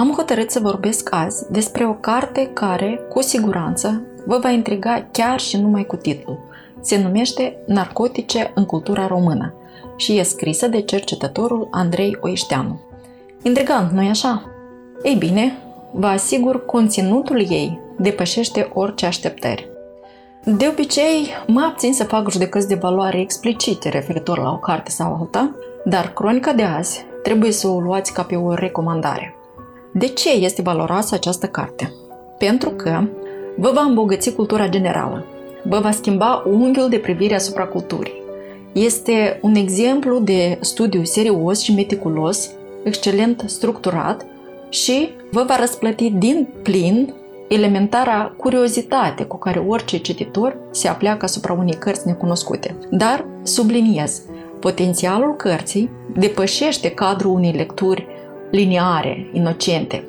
Am hotărât să vorbesc azi despre o carte care, cu siguranță, vă va intriga chiar și numai cu titlul. Se numește Narcotice în cultura română și e scrisă de cercetătorul Andrei Oișteanu. Intrigant, nu-i așa? Ei bine, vă asigur, conținutul ei depășește orice așteptări. De obicei, mă abțin să fac judecăți de valoare explicite referitor la o carte sau alta, dar cronica de azi trebuie să o luați ca pe o recomandare. De ce este valoroasă această carte? Pentru că vă va îmbogăți cultura generală, vă va schimba unghiul de privire asupra culturii. Este un exemplu de studiu serios și meticulos, excelent structurat și vă va răsplăti din plin elementara curiozitate cu care orice cititor se apleacă asupra unei cărți necunoscute. Dar, subliniez, Potențialul cărții depășește cadrul unei lecturi liniare, inocente.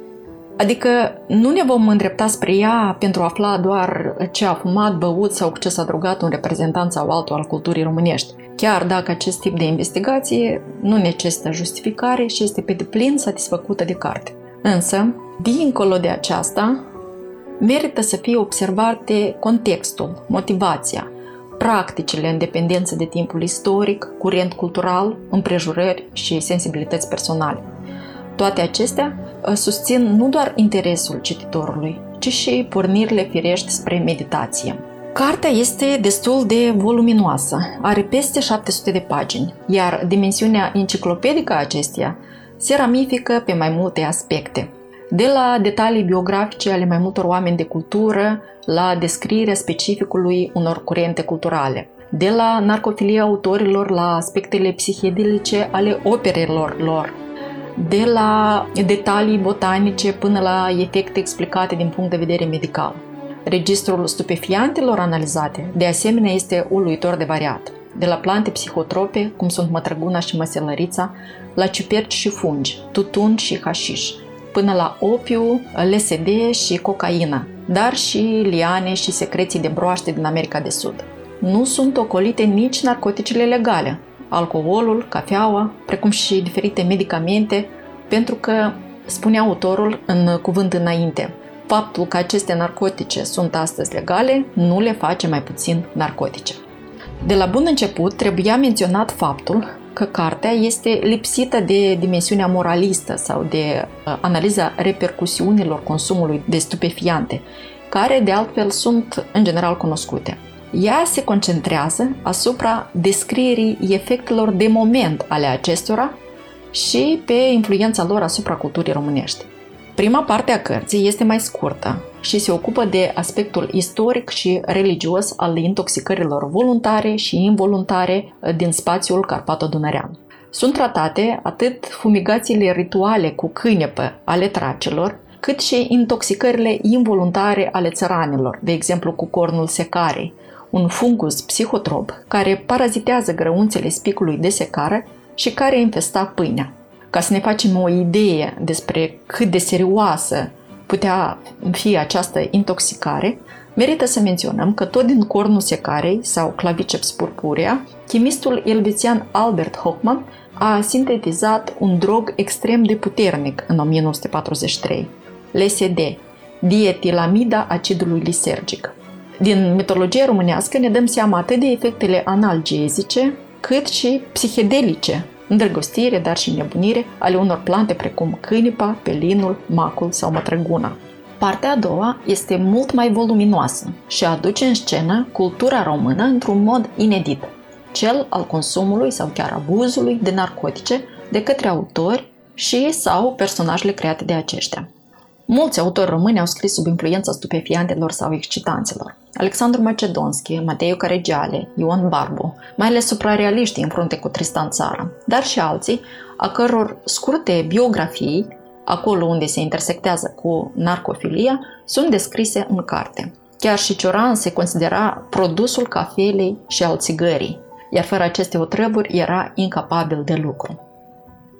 Adică nu ne vom îndrepta spre ea pentru a afla doar ce a fumat, băut sau ce s-a drogat un reprezentant sau altul al culturii românești. Chiar dacă acest tip de investigație nu necesită justificare și este pe deplin satisfăcută de carte. Însă, dincolo de aceasta, merită să fie observate contextul, motivația, practicile în dependență de timpul istoric, curent cultural, împrejurări și sensibilități personale. Toate acestea uh, susțin nu doar interesul cititorului, ci și pornirile firești spre meditație. Cartea este destul de voluminoasă, are peste 700 de pagini, iar dimensiunea enciclopedică a acesteia se ramifică pe mai multe aspecte – de la detalii biografice ale mai multor oameni de cultură, la descrierea specificului unor curente culturale, de la narcofilia autorilor la aspectele psihedelice ale operelor lor, de la detalii botanice până la efecte explicate din punct de vedere medical. Registrul stupefiantelor analizate, de asemenea, este uluitor de variat. De la plante psihotrope, cum sunt mătrăguna și măselărița, la ciuperci și fungi, tutun și hașiș, până la opiu, LSD și cocaină, dar și liane și secreții de broaște din America de Sud. Nu sunt ocolite nici narcoticele legale, alcoolul, cafeaua, precum și diferite medicamente, pentru că, spune autorul în cuvânt înainte, faptul că aceste narcotice sunt astăzi legale nu le face mai puțin narcotice. De la bun început trebuia menționat faptul că cartea este lipsită de dimensiunea moralistă sau de uh, analiza repercusiunilor consumului de stupefiante, care de altfel sunt în general cunoscute. Ea se concentrează asupra descrierii efectelor de moment ale acestora și pe influența lor asupra culturii românești. Prima parte a cărții este mai scurtă și se ocupă de aspectul istoric și religios al intoxicărilor voluntare și involuntare din spațiul carpato-dunărean. Sunt tratate atât fumigațiile rituale cu câinepă ale tracilor, cât și intoxicările involuntare ale țăranilor, de exemplu cu cornul secarei, un fungus psihotrop care parazitează grăunțele spicului de secară și care infesta pâinea. Ca să ne facem o idee despre cât de serioasă putea fi această intoxicare, merită să menționăm că tot din cornul secarei sau claviceps purpurea, chimistul elvețian Albert Hochmann a sintetizat un drog extrem de puternic în 1943, LSD, dietilamida acidului lisergic. Din mitologia românească ne dăm seama atât de efectele analgezice, cât și psihedelice îndrăgostire, dar și nebunire ale unor plante precum cânipa, pelinul, macul sau mătrăguna. Partea a doua este mult mai voluminoasă și aduce în scenă cultura română într-un mod inedit, cel al consumului sau chiar abuzului de narcotice de către autori și sau personajele create de aceștia. Mulți autori români au scris sub influența stupefiantelor sau excitanților. Alexandru Macedonski, Matei Caregiale, Ion Barbu, mai ales suprarealiștii în frunte cu Tristan Țara, dar și alții, a căror scurte biografii acolo unde se intersectează cu narcofilia, sunt descrise în carte. Chiar și cioran se considera produsul cafelei și al țigării, iar fără aceste otrăvuri era incapabil de lucru.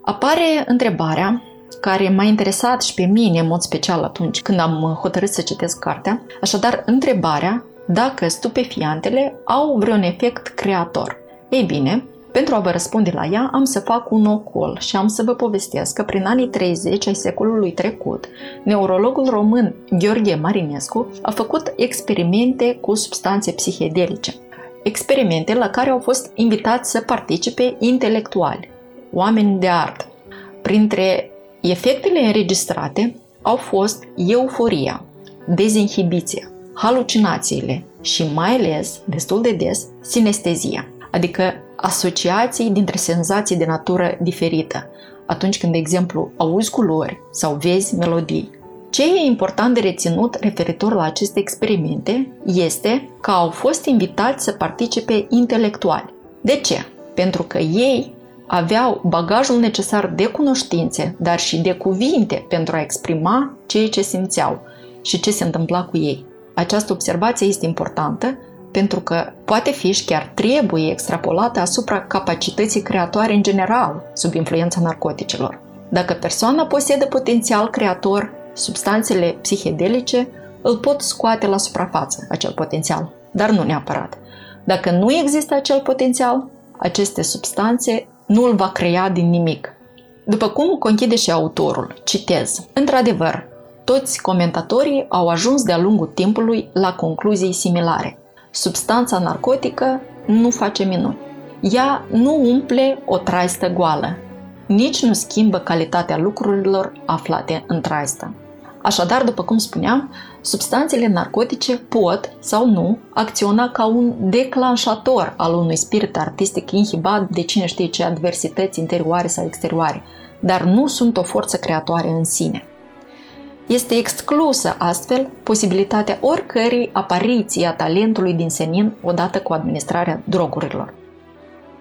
Apare întrebarea care m-a interesat și pe mine în mod special atunci când am hotărât să citesc cartea, așadar întrebarea dacă stupefiantele au vreun efect creator. Ei bine, pentru a vă răspunde la ea, am să fac un ocol și am să vă povestesc că prin anii 30 ai secolului trecut, neurologul român Gheorghe Marinescu a făcut experimente cu substanțe psihedelice. Experimente la care au fost invitați să participe intelectuali, oameni de artă. Printre efectele înregistrate au fost euforia, dezinhibiția, halucinațiile și mai ales, destul de des, sinestezia, adică asociații dintre senzații de natură diferită, atunci când, de exemplu, auzi culori sau vezi melodii. Ce e important de reținut referitor la aceste experimente este că au fost invitați să participe intelectuali. De ce? Pentru că ei aveau bagajul necesar de cunoștințe, dar și de cuvinte pentru a exprima ceea ce simțeau și ce se întâmpla cu ei. Această observație este importantă pentru că poate fi și chiar trebuie extrapolată asupra capacității creatoare în general sub influența narcoticelor. Dacă persoana posedă potențial creator, substanțele psihedelice îl pot scoate la suprafață, acel potențial, dar nu neapărat. Dacă nu există acel potențial, aceste substanțe nu îl va crea din nimic. După cum conchide și autorul, citez, într-adevăr, toți comentatorii au ajuns de-a lungul timpului la concluzii similare. Substanța narcotică nu face minuni. Ea nu umple o traistă goală, nici nu schimbă calitatea lucrurilor aflate în traistă. Așadar, după cum spuneam, substanțele narcotice pot sau nu acționa ca un declanșator al unui spirit artistic inhibat de cine știe ce adversități interioare sau exterioare, dar nu sunt o forță creatoare în sine. Este exclusă astfel posibilitatea oricărei apariții a talentului din senin odată cu administrarea drogurilor.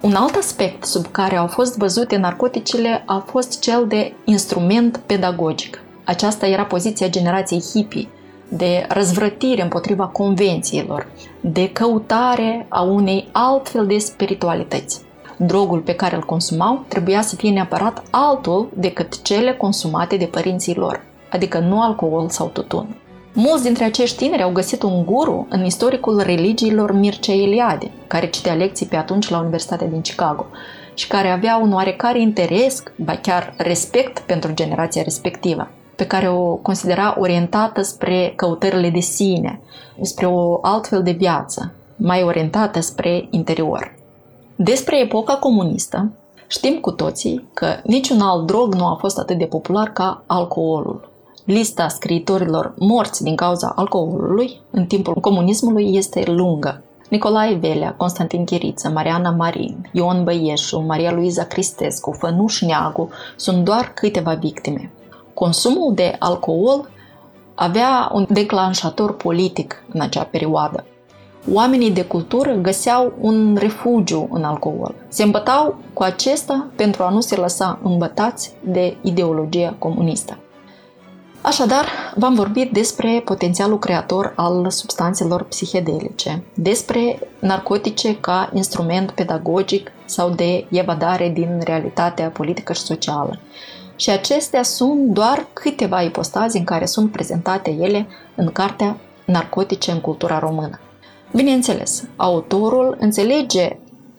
Un alt aspect sub care au fost văzute narcoticele a fost cel de instrument pedagogic. Aceasta era poziția generației hippie, de răzvrătire împotriva convențiilor, de căutare a unei altfel de spiritualități. Drogul pe care îl consumau trebuia să fie neapărat altul decât cele consumate de părinții lor adică nu alcool sau tutun. Mulți dintre acești tineri au găsit un guru în istoricul religiilor Mircea Eliade, care citea lecții pe atunci la Universitatea din Chicago și care avea un oarecare interes, ba chiar respect pentru generația respectivă, pe care o considera orientată spre căutările de sine, spre o altfel de viață, mai orientată spre interior. Despre epoca comunistă, știm cu toții că niciun alt drog nu a fost atât de popular ca alcoolul. Lista scriitorilor morți din cauza alcoolului în timpul comunismului este lungă. Nicolae Velea, Constantin Chiriță, Mariana Marin, Ion Băieșu, Maria Luiza Cristescu, Fănuș Neagu sunt doar câteva victime. Consumul de alcool avea un declanșator politic în acea perioadă. Oamenii de cultură găseau un refugiu în alcool. Se îmbătau cu acesta pentru a nu se lăsa îmbătați de ideologia comunistă. Așadar, v-am vorbit despre potențialul creator al substanțelor psihedelice, despre narcotice ca instrument pedagogic sau de evadare din realitatea politică și socială. Și acestea sunt doar câteva ipostazi în care sunt prezentate ele în cartea Narcotice în cultura română. Bineînțeles, autorul înțelege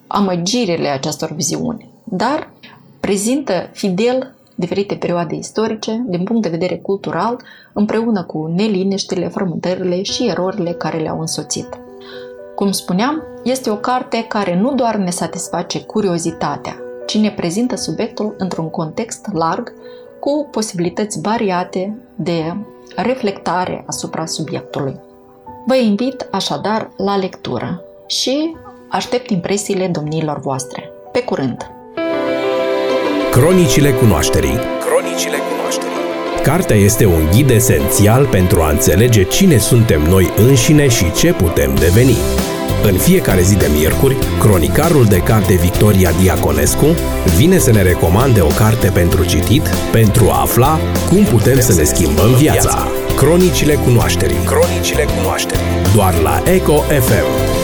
amăgirile acestor viziuni, dar prezintă fidel diferite perioade istorice, din punct de vedere cultural, împreună cu neliniștile, frământările și erorile care le-au însoțit. Cum spuneam, este o carte care nu doar ne satisface curiozitatea, ci ne prezintă subiectul într-un context larg, cu posibilități variate de reflectare asupra subiectului. Vă invit așadar la lectură și aștept impresiile domnilor voastre. Pe curând! Cronicile cunoașterii Cronicile cunoașterii Cartea este un ghid esențial pentru a înțelege cine suntem noi înșine și ce putem deveni. În fiecare zi de miercuri, cronicarul de carte Victoria Diaconescu vine să ne recomande o carte pentru citit pentru a afla cum putem să ne schimbăm viața. Cronicile cunoașterii. Cronicile cunoașterii. Doar la Eco FM.